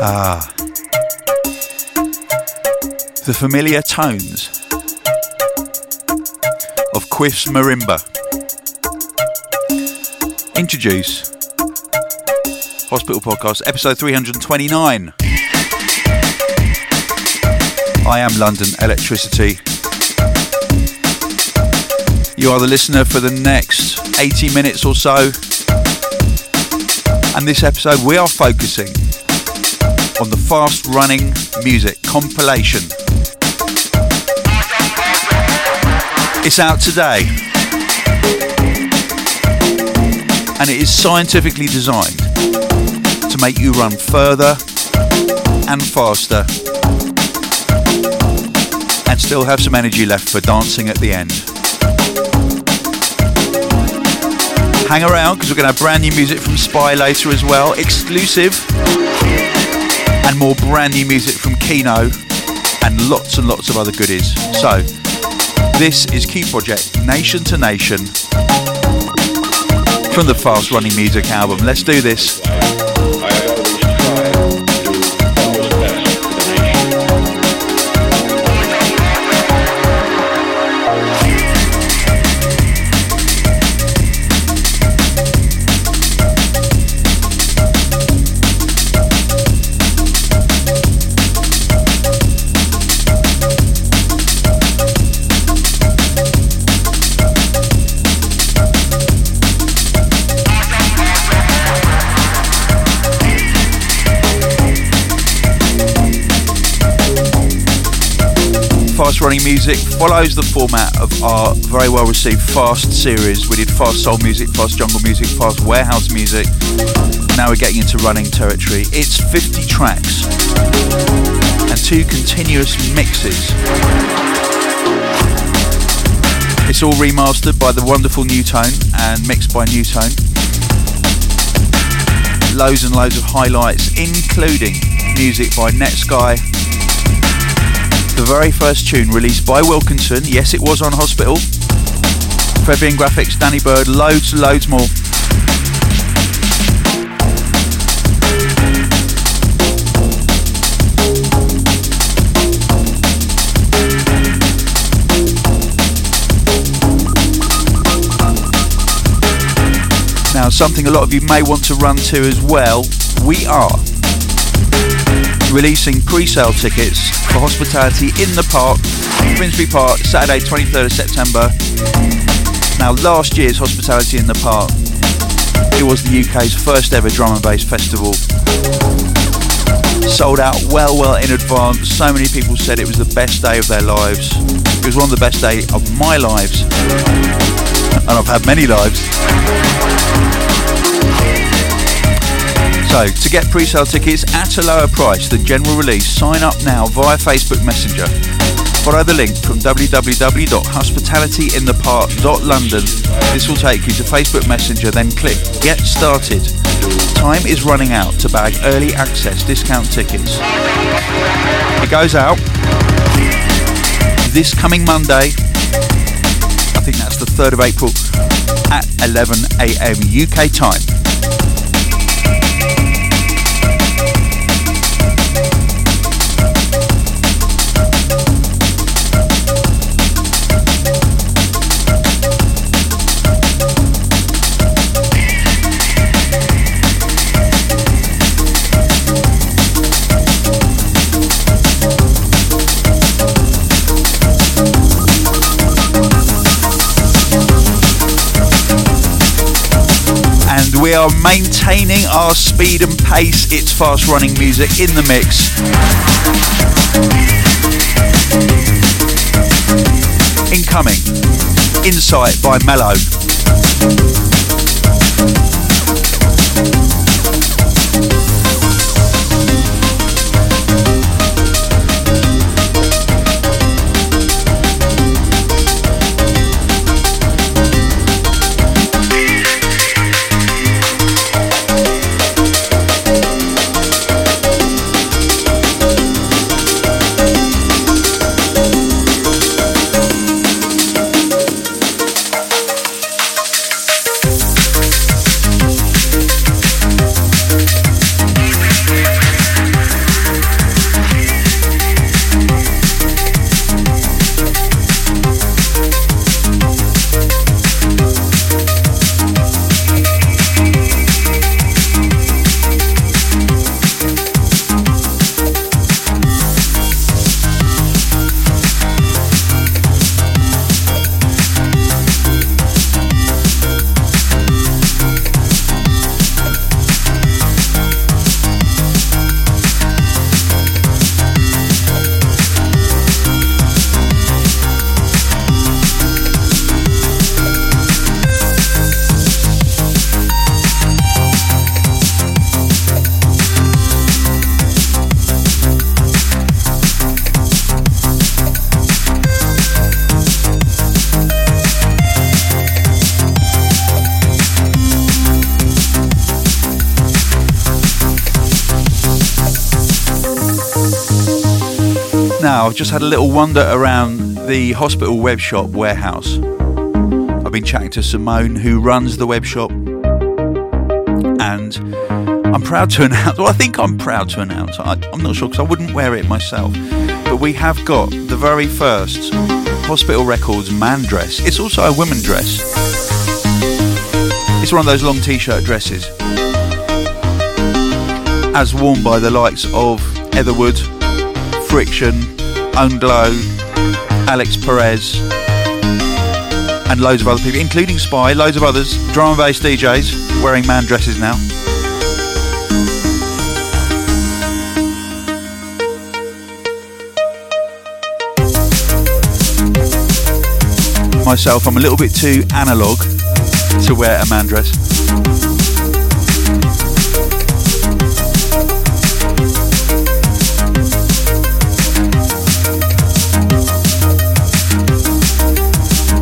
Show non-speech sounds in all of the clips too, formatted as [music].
Ah. The familiar tones of Quiff's Marimba. Introduce Hospital Podcast, episode 329. I am London Electricity. You are the listener for the next 80 minutes or so. And this episode, we are focusing on the fast running music compilation. It's out today. And it is scientifically designed to make you run further and faster and still have some energy left for dancing at the end. Hang around because we're going to have brand new music from Spy later as well, exclusive, and more brand new music from Kino, and lots and lots of other goodies. So, this is Key Project Nation to Nation from the Fast Running Music album. Let's do this. Running Music follows the format of our very well received Fast series. We did Fast Soul Music, Fast Jungle Music, Fast Warehouse Music. Now we're getting into running territory. It's 50 tracks and two continuous mixes. It's all remastered by the wonderful NuTone and mixed by NuTone. Loads and loads of highlights, including music by Netsky, the very first tune released by Wilkinson. Yes, it was on Hospital. Fabian Graphics, Danny Byrd, loads, loads more. Now, something a lot of you may want to run to as well. We are releasing pre-sale tickets for Hospitality in the Park, Finsbury Park, Saturday 23rd of September. Now last year's Hospitality in the Park, it was the UK's first ever drum and bass festival. Sold out well well in advance, so many people said it was the best day of their lives. It was one of the best days of my lives, and I've had many lives. So, to get pre-sale tickets at a lower price than general release, sign up now via Facebook Messenger. Follow the link from www.hospitalityinthepark.london. This will take you to Facebook Messenger, then click Get Started. Time is running out to bag early access discount tickets. It goes out this coming Monday. I think that's the 3rd of April at 11am UK time. We are maintaining our speed and pace. It's fast running music in the mix. Incoming, Insight by Mellow. Just had a little wander around the hospital web shop warehouse. I've been chatting to Simone, who runs the web shop, and I'm proud to [laughs] announce, well, I think I'm proud to announce, I, am not sure because I wouldn't wear it myself, but we have got the very first Hospital Records man dress. It's also a woman dress. It's one of those long t shirt dresses, as worn by the likes of Etherwood, Friction, Own Glow, Alix Perez, and loads of other people, including Spy, loads of others, drum and bass DJs wearing man dresses now. Myself, I'm a little bit too analog to wear a man dress.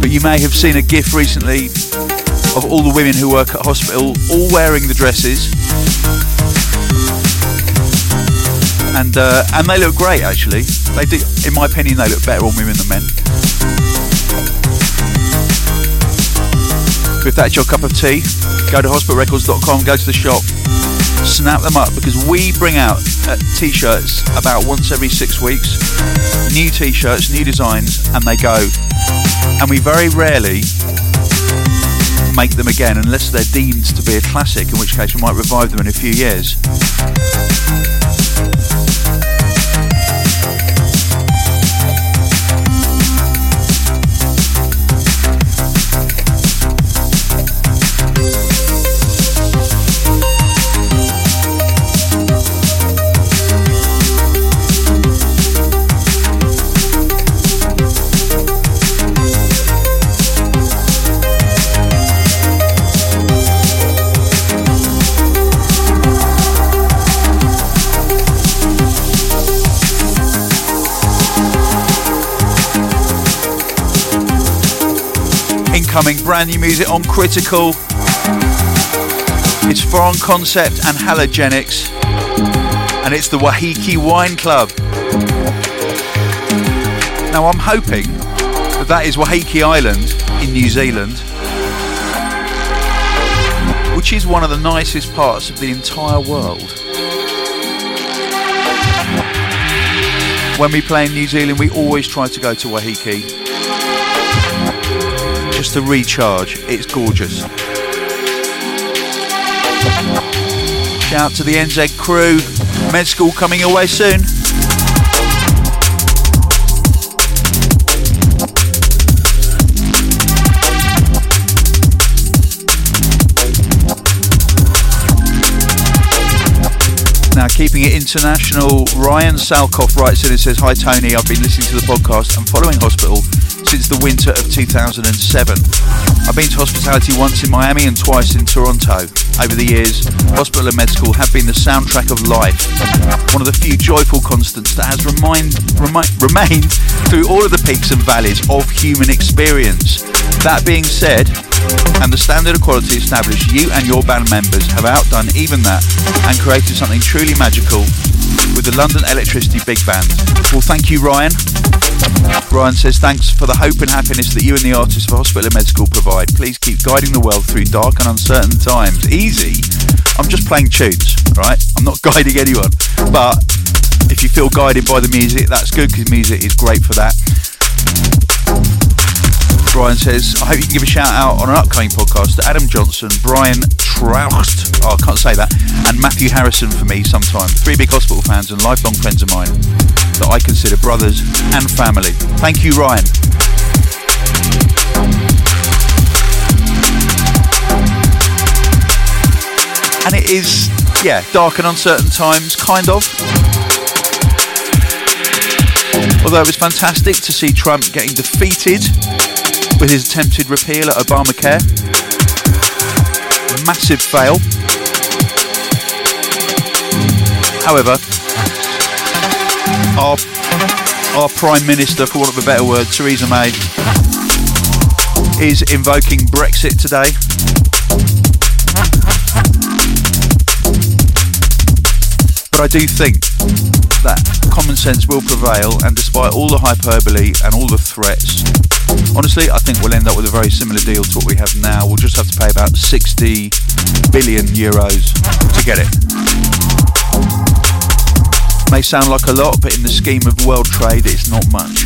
You may have seen a GIF recently of all the women who work at hospital all wearing the dresses. And uh, and they look great actually. They do, in my opinion, they look better on women than men. If that's your cup of tea, go to hospitalrecords.com, go to the shop, snap them up because we bring out uh, t-shirts about once every six weeks. New t-shirts, new designs, and they go and we very rarely make them again unless they're deemed to be a classic, in which case we might revive them in a few years. Coming brand new music on Critical. It's Foreign Concept and Halogenix, and it's the Waiheke Wine Club. Now, I'm hoping that that is Waiheke Island in New Zealand, which is one of the nicest parts of the entire world. When we play in New Zealand, we always try to go to Waiheke just to recharge. It's gorgeous. Shout out to the NZ crew. Med school coming away soon. Now, keeping it international, Ryan Salkoff writes in and says, Hi Tony, I've been listening to the podcast and following Hospital since the winter of 2007. I've been to hospitality once in Miami and twice in Toronto. Over the years, hospital and med school have been the soundtrack of life, one of the few joyful constants that has remind, remi- remained through all of the peaks and valleys of human experience. That being said, and the standard of quality established, you and your band members have outdone even that and created something truly magical with the London Electricity Big Band. Well, thank you, Ryan. Ryan says, thanks for the hope and happiness that you and the artists of Hospital and Med School provide. Please keep guiding the world through dark and uncertain times. Easy. I'm just playing tunes, right? I'm not [laughs] guiding anyone. But if you feel guided by the music, that's good because music is great for that. Brian says, I hope you can give a shout out on an upcoming podcast to Adam Johnson, Brian Troust, oh, I can't say that, and Matthew Harrison for me sometime. Three big hospital fans and lifelong friends of mine that I consider brothers and family. Thank you, Ryan. And it is, yeah, dark and uncertain times, kind of. Although it was fantastic to see Trump getting defeated with his attempted repeal at Obamacare. Massive fail. However, our, our Prime Minister, for want of a better word, Theresa May, is invoking Brexit today. But I do think that common sense will prevail, and despite all the hyperbole and all the threats, honestly, I think we'll end up with a very similar deal to what we have now. We'll just have to pay about 60 billion euros to get it. May sound like a lot, but in the scheme of world trade, it's not much.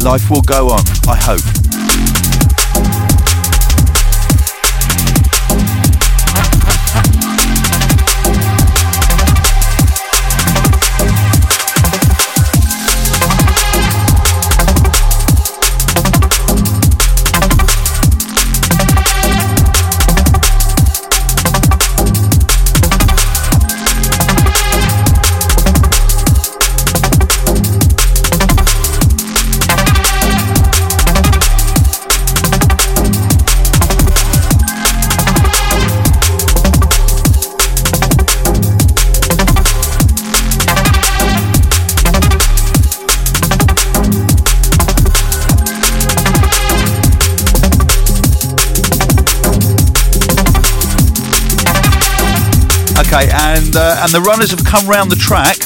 Life will go on, I hope. Okay, and uh, and the runners have come round the track.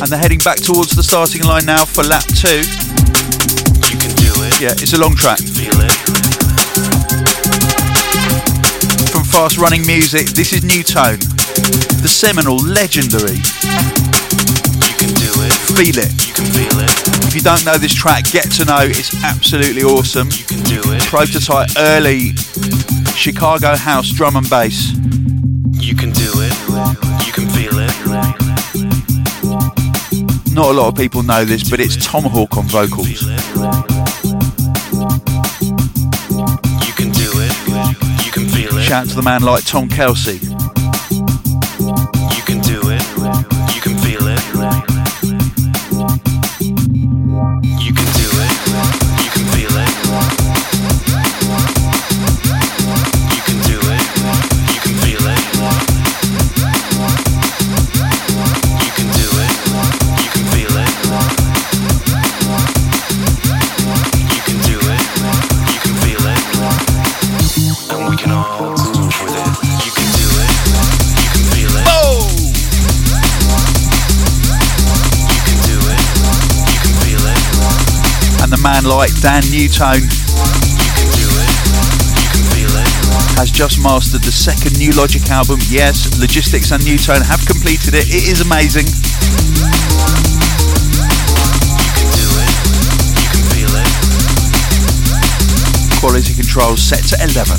And they're heading back towards the starting line now for lap two. You can do it. Yeah, it's a long track. Feel it. From Fast Running Music, this is NuTone. The seminal, legendary. You can do it. Feel it. You can feel it. If you don't know this track, get to know. It's absolutely awesome. You can do it. Prototype early Chicago house drum and bass. You can do it. You can feel it. Not a lot of people know this, but it's Tomahawk on vocals. You can do it. You can feel it. Shout out to the man like Tom Kelsey. Like Dan NuTone has just mastered the second NuLogic album. Yes, Logistics and NuTone have completed it. It is amazing. Quality control set to 11.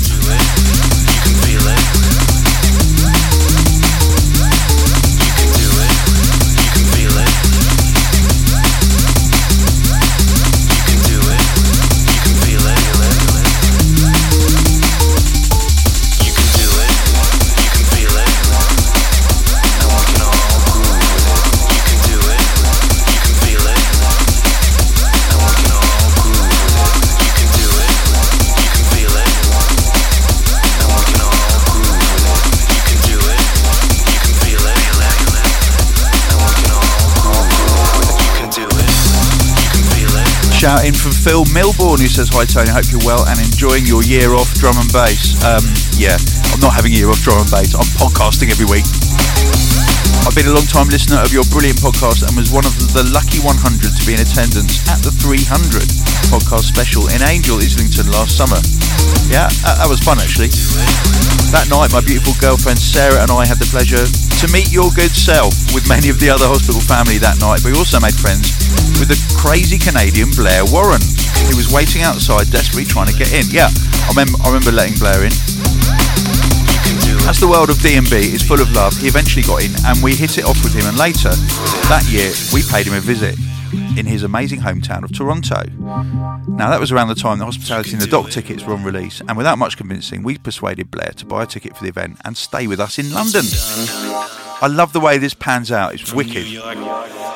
Shout in from Phil Milbourne who says, Hi Tony, hope you're well and enjoying your year off drum and bass. Um, yeah, I'm not having a year off drum and bass. I'm podcasting every week. I've been a long time listener of your brilliant podcast and was one of the lucky 100 to be in attendance at the 300 podcast special in Angel, Islington last summer. Yeah, that, that was fun actually. That night, my beautiful girlfriend Sarah and I had the pleasure to meet your good self with many of the other hospital family that night. We also made friends with the crazy Canadian Blair Warren, who was waiting outside desperately trying to get in. Yeah, I remember, I remember letting Blair in. As the world of D&B is full of love, he eventually got in and we hit it off with him and later that year we paid him a visit in his amazing hometown of Toronto. Now that was around the time the Hospitality and the Dock tickets were on release and without much convincing we persuaded Blair to buy a ticket for the event and stay with us in London. I love the way this pans out, it's wicked. York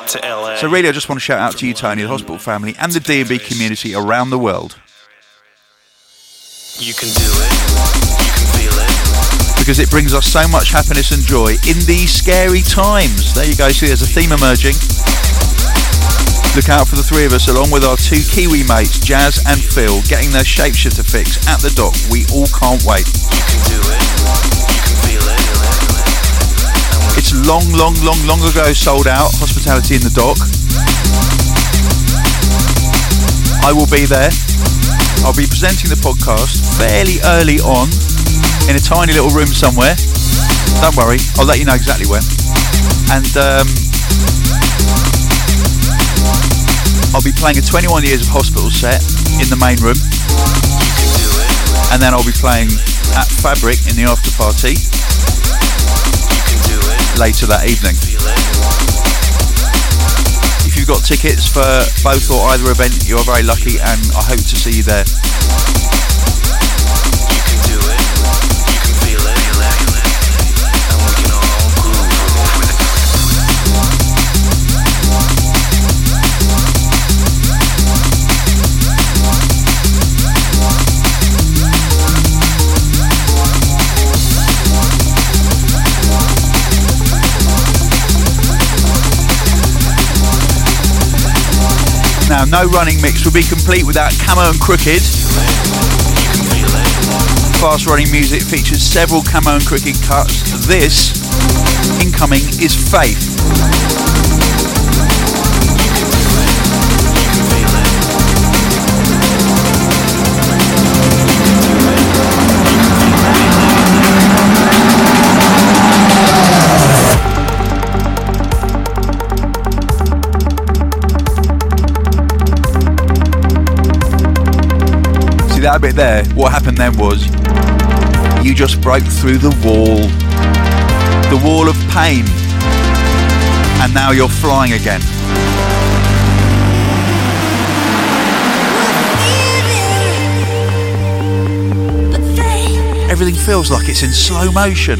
to LA. So really I just want to shout out to you Tony, the hospital family and the D&B community around the world You can do it. You can feel it. because it brings us so much happiness and joy in these scary times. There you go, see there's a theme emerging. Look out for the three of us along with our two Kiwi mates, Jazz and Phil, getting their shapeshifter fix at the dock. We all can't wait. It's long, long, long, long ago sold out. Hospitality in the dock. I will be there. I'll be presenting the podcast fairly early on in a tiny little room somewhere. Don't worry, I'll let you know exactly when. And um, I'll be playing a 21 Years of Hospital set in the main room. And then I'll be playing at Fabric in the after party later that evening. If you've got tickets for both or either event, you're very lucky and I hope to see you there. Now, no running mix would be complete without Camo and Krooked. Fast running music features several Camo and Krooked cuts. This, incoming, is Faith. That bit there? What happened then was you just broke through the wall. The wall of pain. And now you're flying again. Everything feels like it's in slow motion.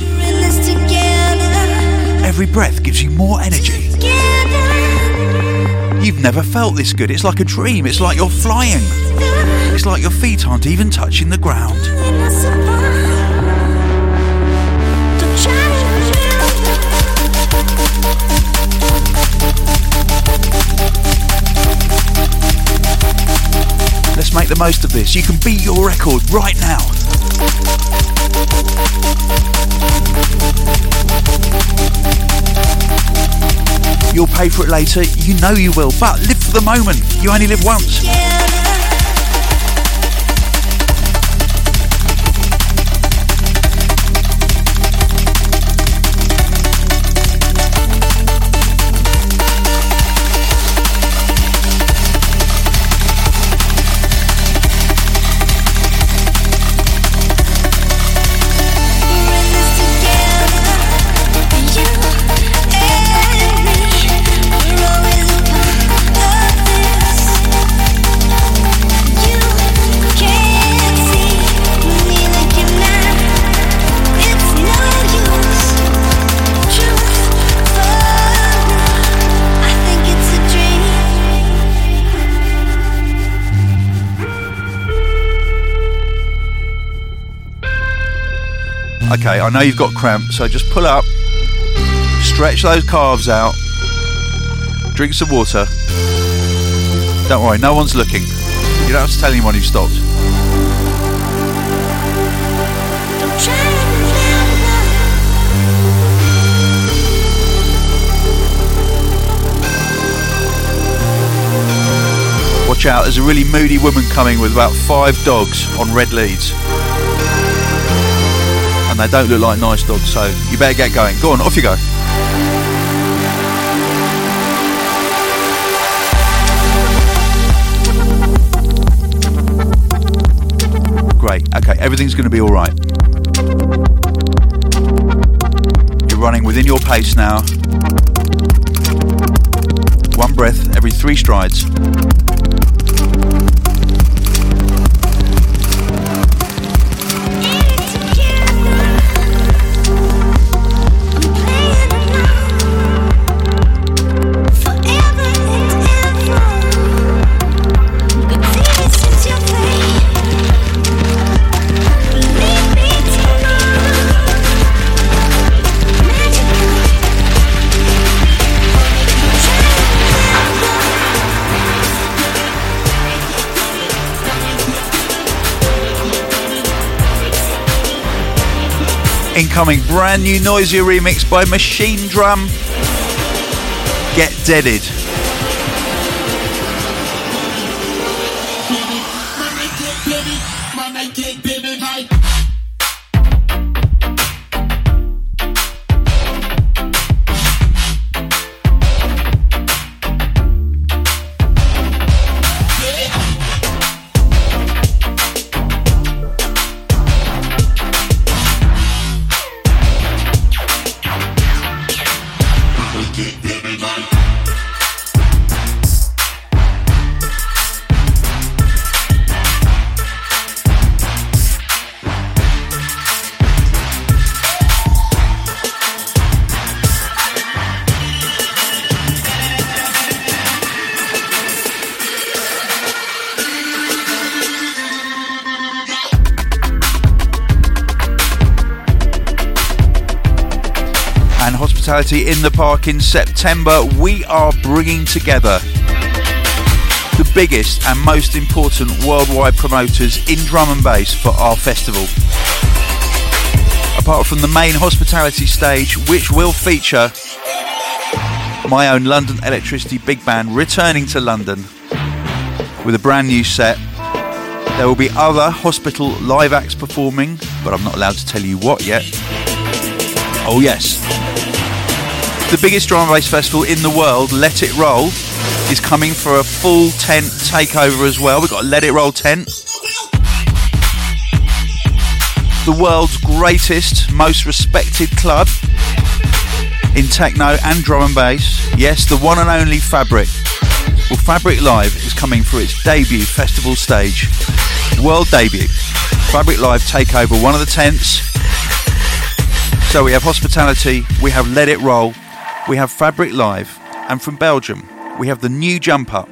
Every breath gives you more energy. You've never felt this good. It's like a dream. It's like you're flying. It's like your feet aren't even touching the ground. Let's make the most of this. You can beat your record right now. You'll pay for it later. You know you will. But live for the moment. You only live once. Okay, I know you've got cramp, so just pull up, stretch those calves out, drink some water. Don't worry, no one's looking. You don't have to tell anyone you've stopped. Watch out, there's a really moody woman coming with about five dogs on red leads. They don't look like nice dogs, so you better get going. Go on, off you go. Great, okay, everything's going to be alright. You're running within your pace now. One breath every three strides. Incoming brand new noisier remix by Machine Drum. Get Deaded. Hospitality in the Park in September, we are bringing together the biggest and most important worldwide promoters in drum and bass for our festival. Apart from the main hospitality stage, which will feature my own London Electricity Big Band returning to London with a brand new set. There will be other hospital live acts performing, but I'm not allowed to tell you what yet. Oh, yes, the biggest drum and bass festival in the world, Let It Roll, is coming for a full tent takeover as well. We've got a Let It Roll tent. The world's greatest, most respected club in techno and drum and bass. Yes, the one and only Fabric. Well, Fabric Live is coming for its debut festival stage. World debut. Fabric Live takeover one of the tents. So we have hospitality, we have Let It Roll, we have Fabric Live, and from Belgium, we have the new Jump Up.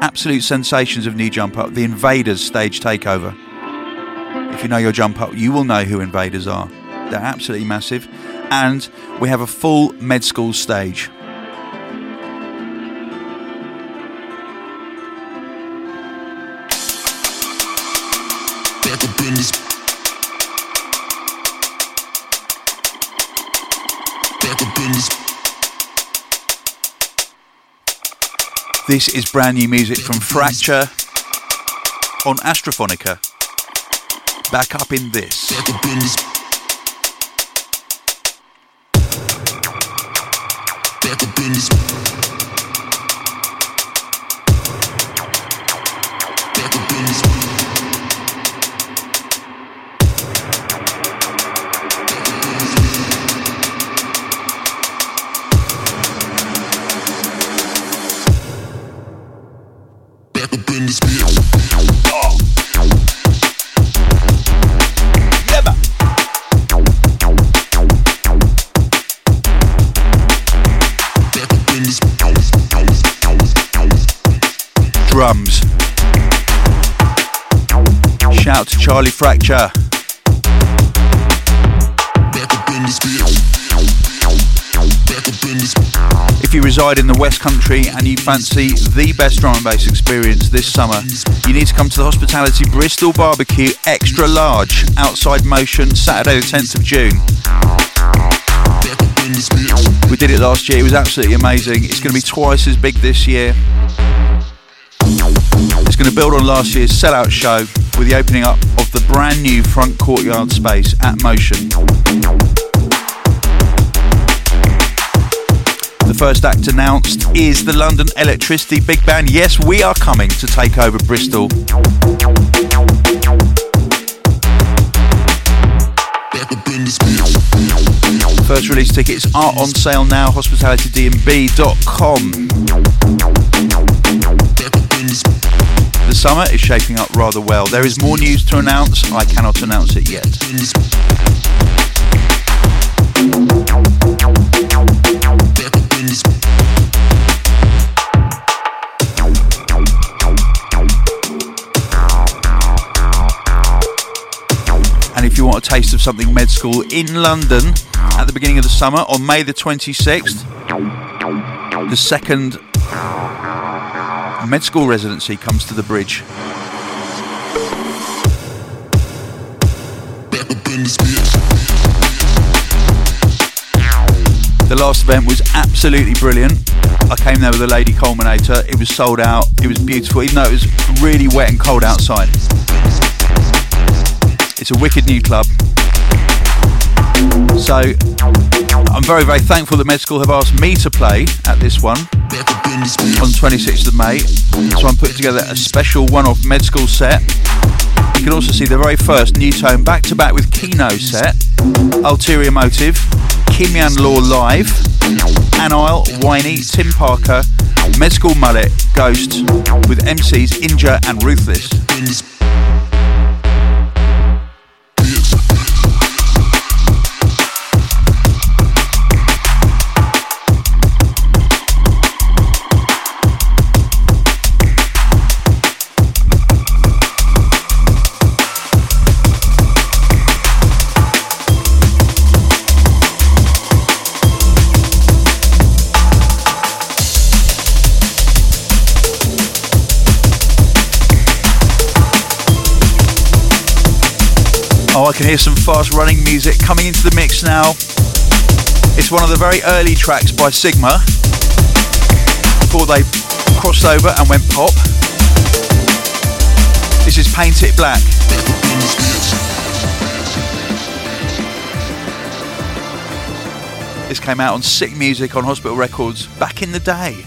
Absolute sensations of new Jump Up, the Invaders stage takeover. If you know your Jump Up, you will know who Invaders are. They're absolutely massive. And we have a full med school stage. Back up in this This is brand new music from Fracture on Astrophonica. Back up in this. Back up in this. Shout out to Charlie Fracture. If you reside in the West Country and you fancy the best drum and bass experience this summer, you need to come to the Hospitality Bristol Barbecue Extra Large outside Motion Saturday the 10th of June. We did it last year, it was absolutely amazing. It's going to be twice as big this year. It's going to build on last year's sellout show with the opening up of the brand new front courtyard space at Motion. The first act announced is the London Electricity Big Band. Yes, we are coming to take over Bristol. First release tickets are on sale now, hospitalitydnb.com. Summer is shaping up rather well. There is more news to announce, I cannot announce it yet. And if you want a taste of something med school in London at the beginning of the summer on May the 26th, the second med school residency comes to the bridge. The last event was absolutely brilliant. I came there with a lady culminator. It was sold out. It was beautiful, even though it was really wet and cold outside. It's a wicked new club. So I'm very, very thankful that Med School have asked me to play at this one on 26th of May. So I'm putting together a special one-off Med School set. You can also see the very first NuTone back-to-back with Keeno set, Ulterior Motive, Kimyan Law Live, Anile, Whiney, Tim Parker, Med School Mullet, Ghost, with MCs Inja and Ruthless. Oh, I can hear some fast running music coming into the mix now. It's one of the very early tracks by Sigma before they crossed over and went pop. This is Paint It Black. This came out on Sick Music on Hospital Records back in the day.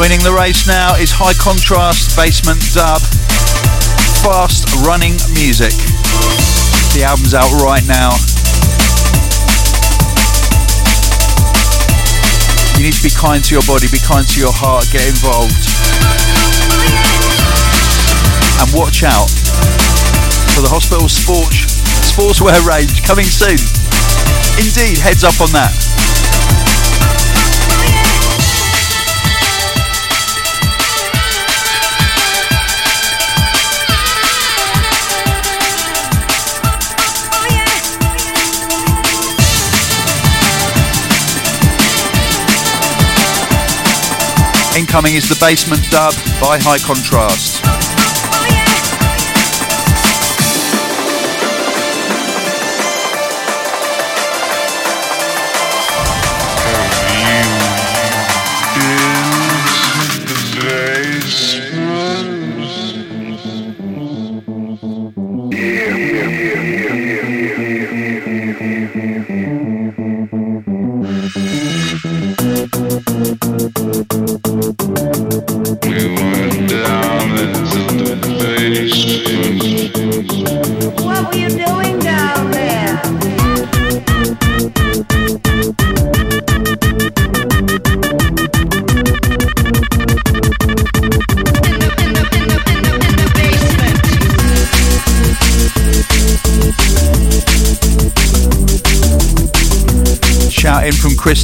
Joining the race now is high contrast basement dub, fast running music. The album's out right now. You need to be kind to your body, be kind to your heart, get involved. And watch out for the hospital sports sportswear range coming soon. Indeed, heads up on that. Incoming is the basement dub by High Contrast.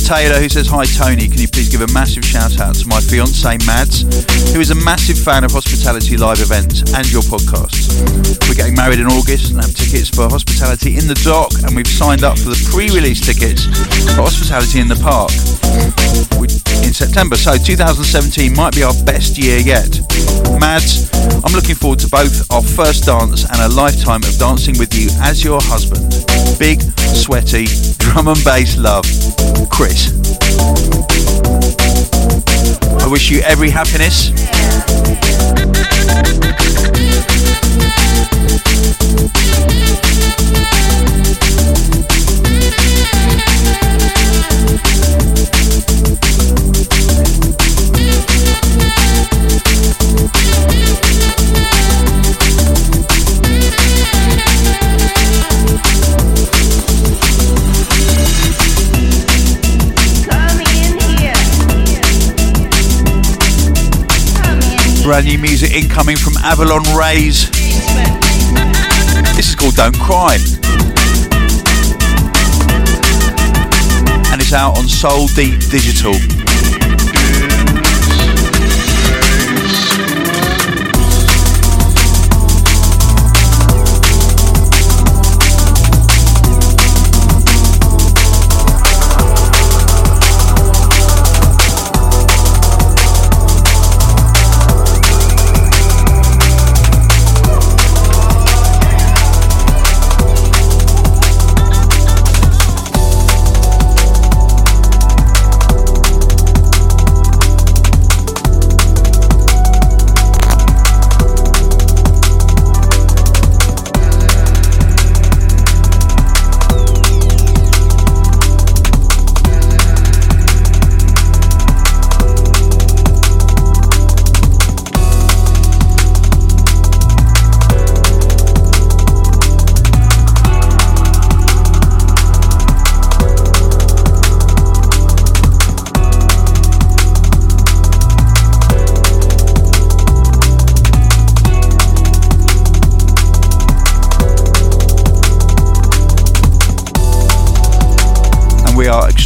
Taylor who says, Hi Tony, can you please give a massive shout out to my fiance Mads, who is a massive fan of Hospitality live events and your podcasts. We're getting married in August and have tickets for Hospitality in the Dock, and we've signed up for the pre release tickets for Hospitality in the Park in September. So 2017 might be our best year yet. Mads, I'm looking forward to both our first dance and a lifetime of dancing with you as your husband. Big, sweaty, drum and bass love. Chris. I wish you every happiness. Come Brand new music incoming from Avalon Rays. This is called Don't Cry. And it's out on Soul Deep Digital.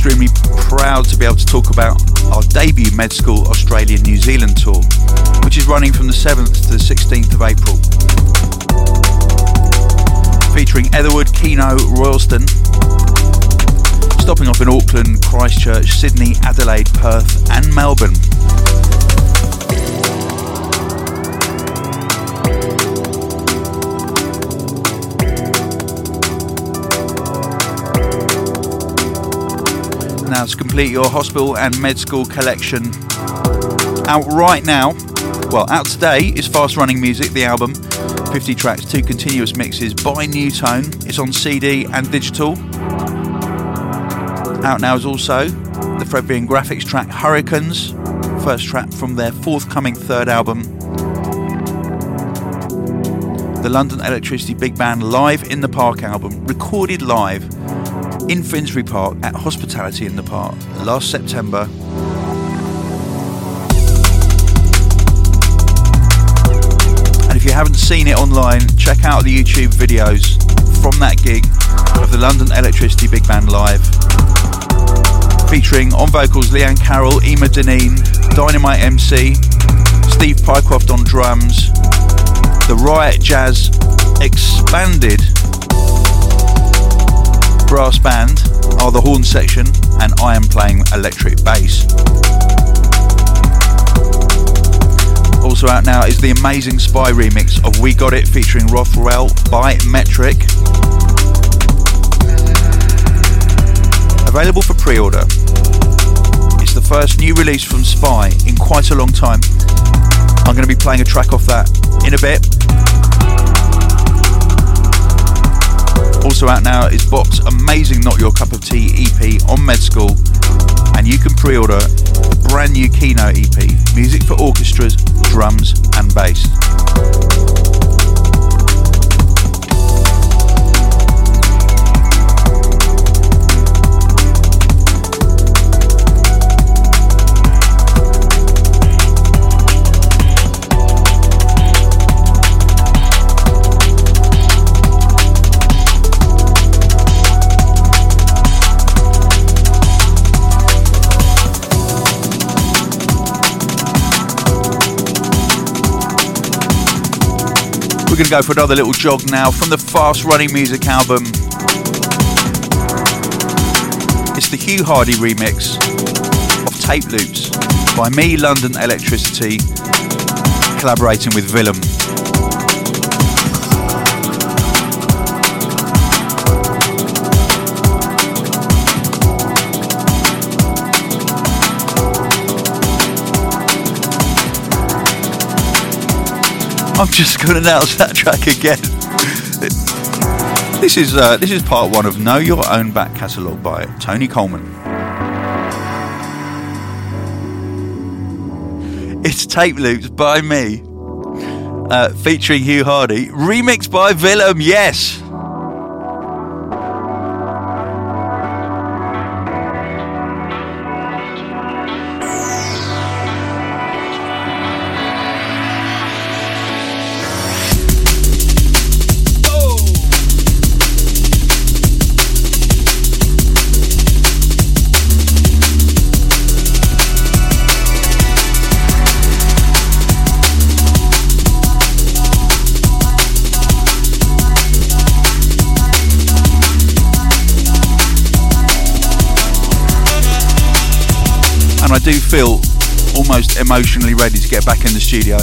Extremely proud to be able to talk about our debut Med School Australia New Zealand tour, which is running from the 7th to the 16th of April. Featuring Etherwood, Keeno, Royalston, stopping off in Auckland, Christchurch, Sydney, Adelaide, Perth, and Melbourne. To complete your hospital and med school collection. Out right now, well, out today is Fast Running Music, the album. 50 tracks, two continuous mixes by NuTone. It's on CD and digital. Out now is also the Fred V & Grafix track Hurricanes, first track from their forthcoming third album. The London Electricity Big Band Live in the Park album, recorded live in Finsbury Park at Hospitality in the Park last September. And if you haven't seen it online, check out the YouTube videos from that gig of the London Electricity Big Band Live. Featuring on vocals Liane Carroll, Ema Deneen, Dynamite MC, Steve Pycroft on drums, the Riot Jazz Expanded brass band are the horn section, and I am playing electric bass. Also out now is the amazing Spy remix of We Got It featuring Rothwell by Metrik. Available for pre-order. It's the first new release from Spy in quite a long time. I'm going to be playing a track off that in a bit. Also out now is Bop's amazing Not Your Cup of Tea EP on Med School, and you can pre-order the brand new Keeno EP, music for orchestras, drums, and bass. Going to go for another little jog now from the Fast Running Music album. It's the Hugh Hardie remix of Tape Loops by me, London Electricity, collaborating with Willem. I'm just going to announce that track again. This is uh, this is part one of Know Your Own Back Catalogue by Tony Colman. It's tape loops by me, uh, featuring Hugh Hardie, remixed by Willem. Yes. Do feel almost emotionally ready to get back in the studio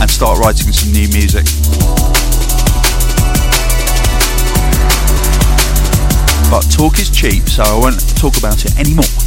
and start writing some new music. But talk is cheap, so I won't talk about it anymore.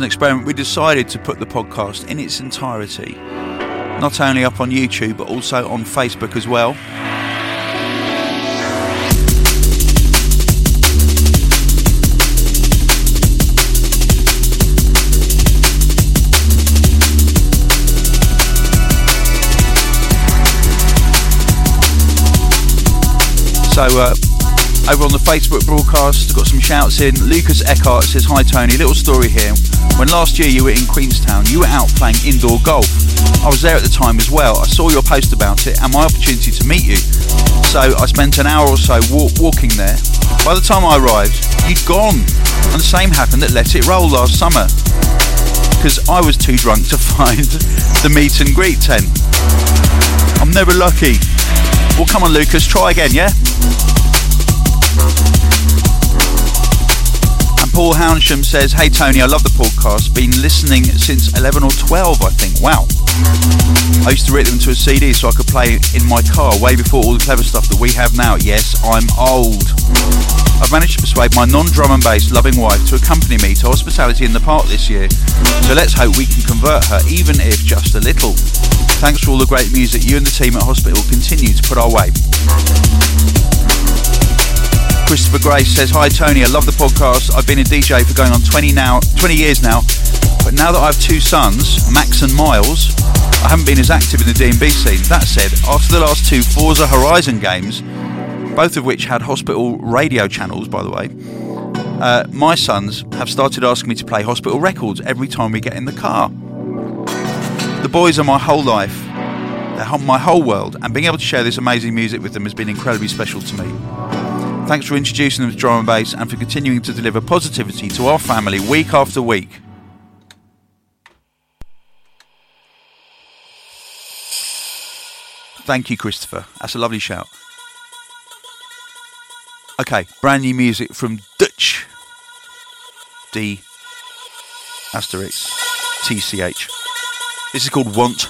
An experiment, we decided to put the podcast in its entirety, not only up on YouTube, but also on Facebook as well. So, uh, over on the Facebook broadcast, got some shouts in. Lucas Eckhart says, Hi Tony, little story here. When last year you were in Queenstown, you were out playing indoor golf. I was there at the time as well. I saw your post about it and my opportunity to meet you. So I spent an hour or so walk- walking there. By the time I arrived, you'd gone. And the same happened at Let It Roll last summer. Because I was too drunk to [laughs] find the meet and greet tent. I'm never lucky. Well, come on, Lucas, try again, yeah? Paul Hounsham says, Hey Tony, I love the podcast. Been listening since 11 or 12, I think. Wow. I used to rip them to a CD so I could play in my car way before all the clever stuff that we have now. Yes, I'm old. I've managed to persuade my non-drum and bass loving wife to accompany me to Hospitality in the Park this year. So let's hope we can convert her, even if just a little. Thanks for all the great music you and the team at Hospital continue to put our way. Christopher Grace says, Hi Tony, I love the podcast. I've been a DJ for going on 20 now, 20 years now. But now that I have two sons, Max and Miles, I haven't been as active in the D&B scene. That said, after the last two Forza Horizon games, both of which had hospital radio channels, by the way, uh, my sons have started asking me to play hospital records every time we get in the car. The boys are my whole life. They're my whole world, and being able to share this amazing music with them has been incredibly special to me. Thanks for introducing them to drum and bass and for continuing to deliver positivity to our family week after week. Thank you, Christopher. That's a lovely shout. Okay, brand new music from Dutch. D asterisk TCH. This is called Want.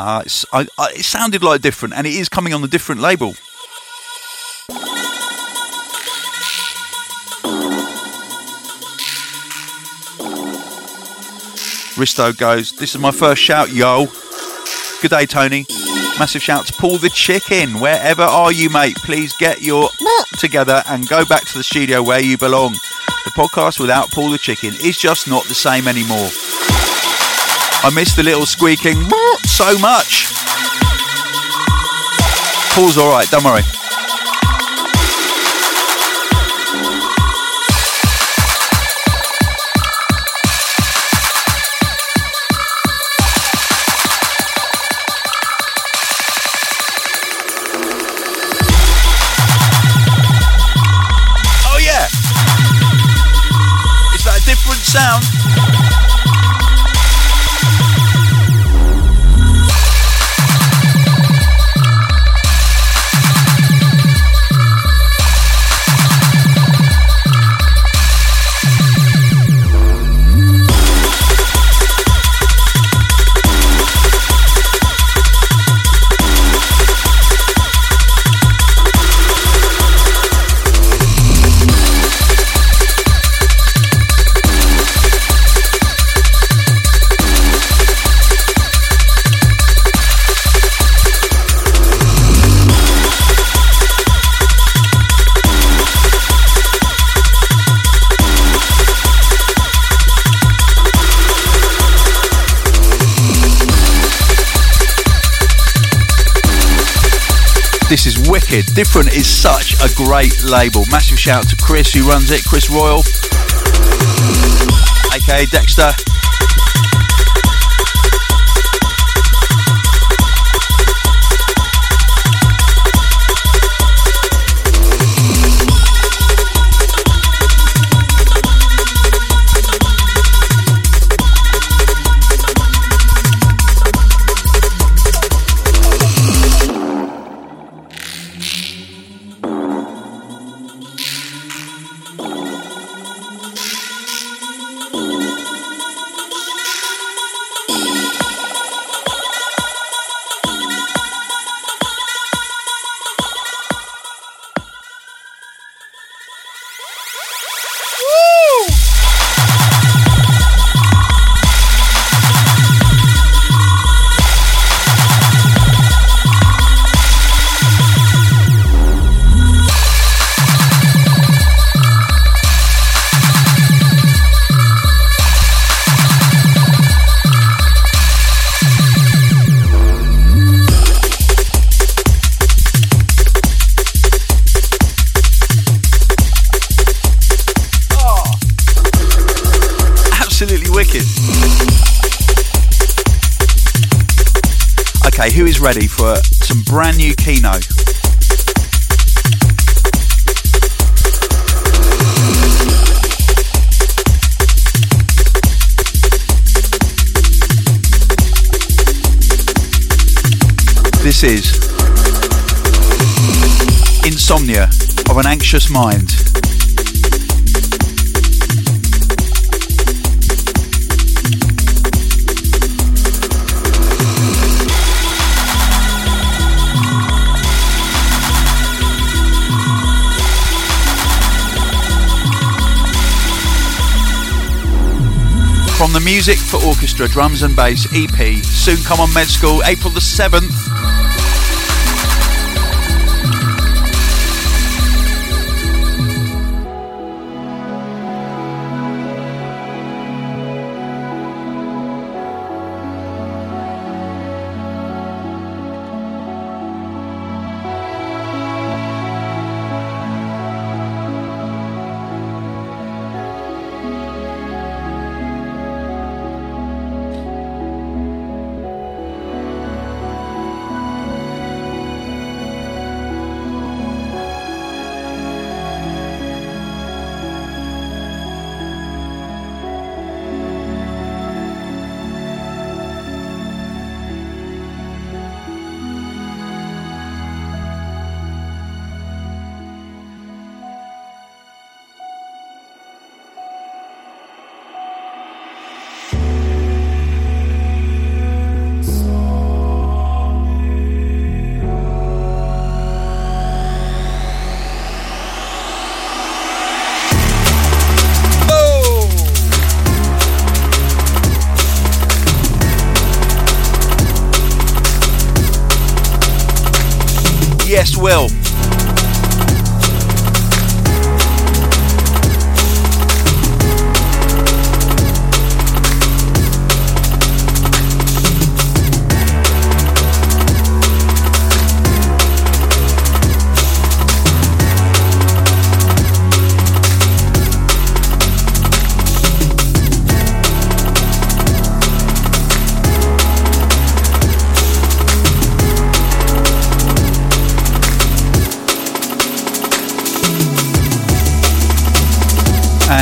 Uh, it's, I, I, it sounded like different, and it is coming on a different label. Risto goes, This is my first shout, yo. Good day, Tony. Massive shout to Paul the Chicken. Wherever are you, mate? Please get your together and go back to the studio where you belong. The podcast without Paul the Chicken is just not the same anymore. I miss the little squeaking so much. Paul's alright, don't worry. Different is such a great label. Massive shout out to Chris who runs it, Chris Royal, aka Dexter. This is Insomnia of an Anxious Mind. Music for Orchestra Drums and Bass EP, soon come on Med School, April the 7th.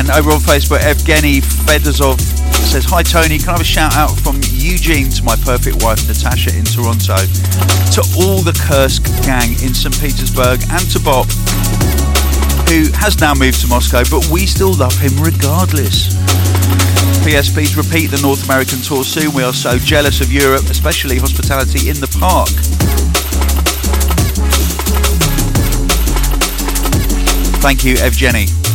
And over on Facebook, Evgeny Fedosov says, Hi Tony, can I have a shout out from Eugene to my perfect wife Natasha in Toronto, to all the Kursk gang in St. Petersburg, and to Bob, who has now moved to Moscow, but we still love him regardless. PS, please repeat the North American tour soon. We are so jealous of Europe, especially hospitality in the park. Thank you, Evgeny.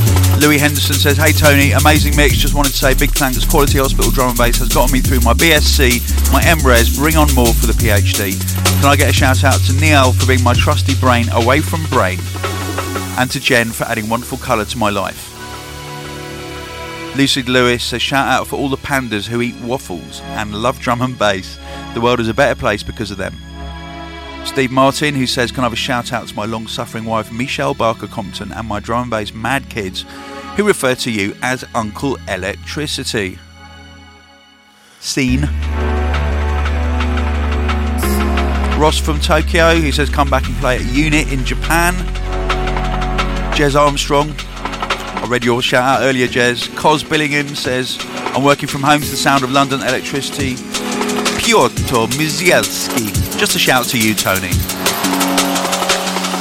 Louis Henderson says, Hey Tony, amazing mix. Just wanted to say big thanks. Quality Hospital Drum and Bass has gotten me through my BSc, my MRes, bring on more for the PhD. Can I get a shout out to Neil for being my trusty brain away from brain? And to Jen for adding wonderful colour to my life. Lucid Lewis says, Shout out for all the pandas who eat waffles and love drum and bass. The world is a better place because of them. Steve Martin, who says, Can I have a shout out to my long suffering wife, Michelle Barker Compton, and my drum and bass mad kids, who refer to you as Uncle Electricity. Scene. Ross from Tokyo, who says, Come back and play at Unit in Japan. Jez Armstrong, I read your shout out earlier, Jez. Cos Billingham says, I'm working from home to the sound of London electricity. Piotr Mizielski. Just a shout to you, Tony.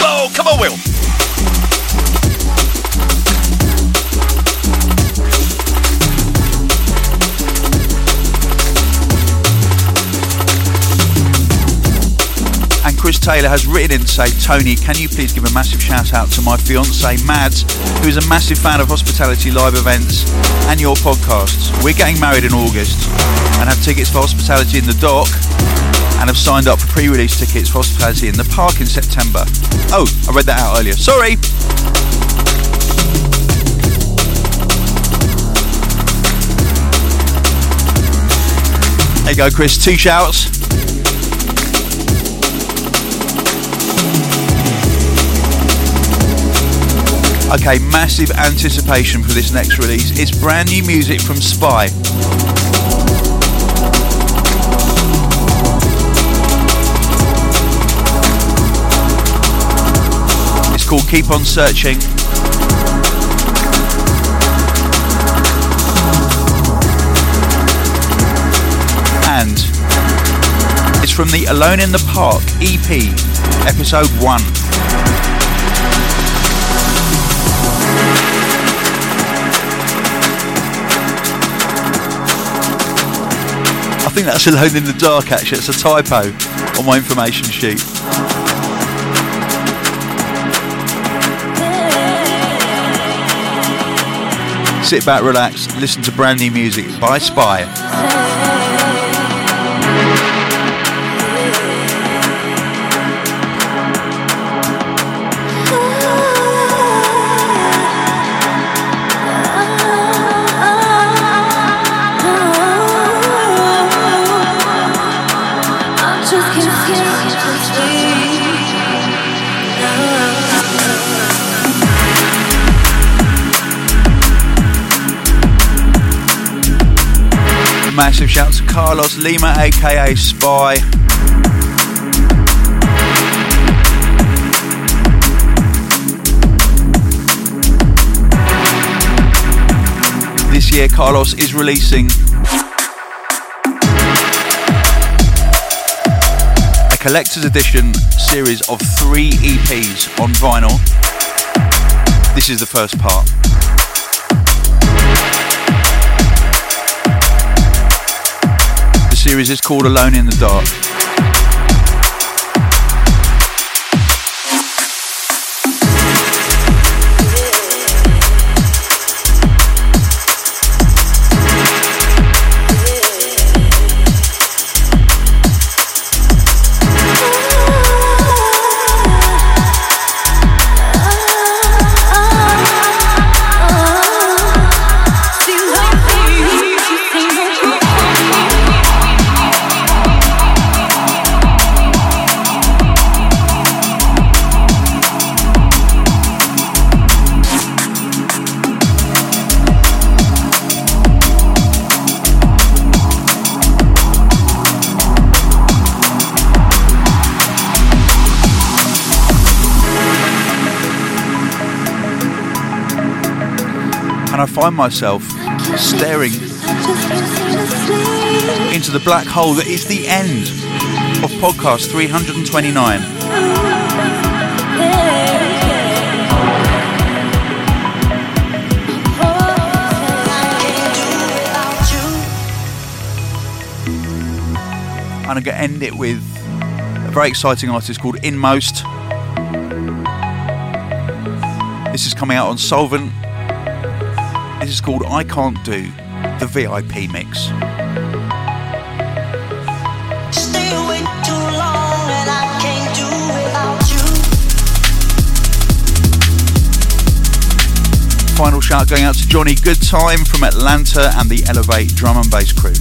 Oh, come on, Will. Chris Taylor has written in to say, Tony, can you please give a massive shout out to my fiance Mads, who is a massive fan of hospitality live events and your podcasts. We're getting married in August and have tickets for hospitality in the dock and have signed up for pre-release tickets for hospitality in the park in September. Oh, I read that out earlier. Sorry. There you go, Chris. Two shouts. Okay, massive anticipation for this next release. It's brand new music from Spy. It's called Keep On Searching. And it's from the Alone in the Park EP, episode 1. I think that's Alone in the Dark actually, it's a typo on my information sheet. Sit back, relax, listen to brand new music by Spy. Massive shout to Carlos Lima, aka Spy. This year, Carlos is releasing a collector's edition series of three EPs on vinyl. This is the first part. Series is called Alone in the Dark. And I find myself staring into the black hole that is the end of podcast 329. And I'm going to end it with a very exciting artist called Inmost. This is coming out on Solvent. This is called I Can't Do, the VIP mix. Stay away too long and I can't do without you. Final shout going out to Johnny Goodtime from Atlanta and the Elevate drum and bass crew.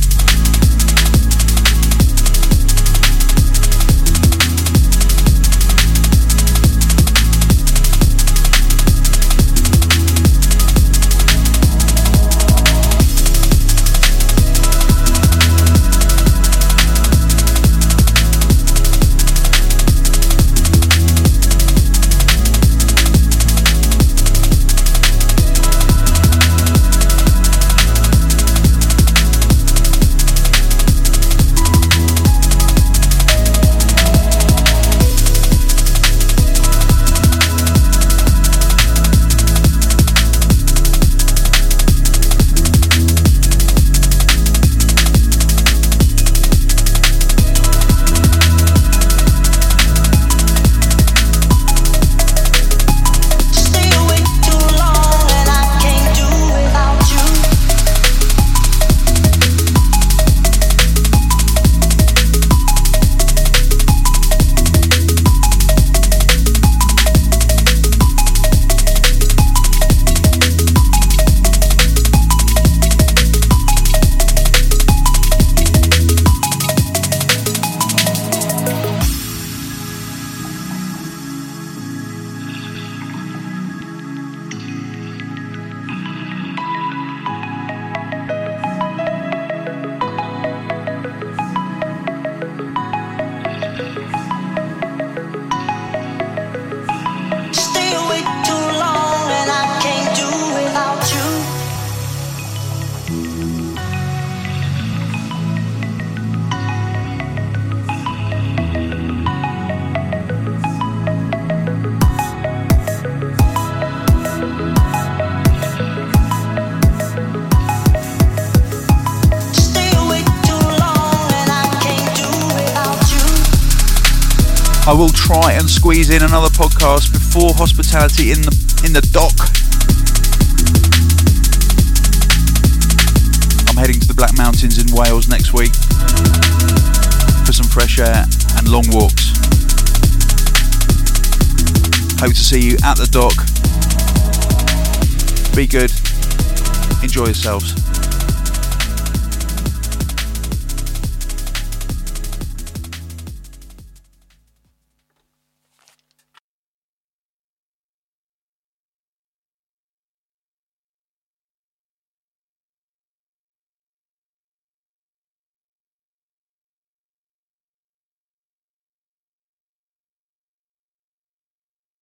Try and squeeze in another podcast before hospitality in the in the dock. I'm heading to the Black Mountains in Wales next week for some fresh air and long walks. Hope to see you at the dock. Be good. Enjoy yourselves.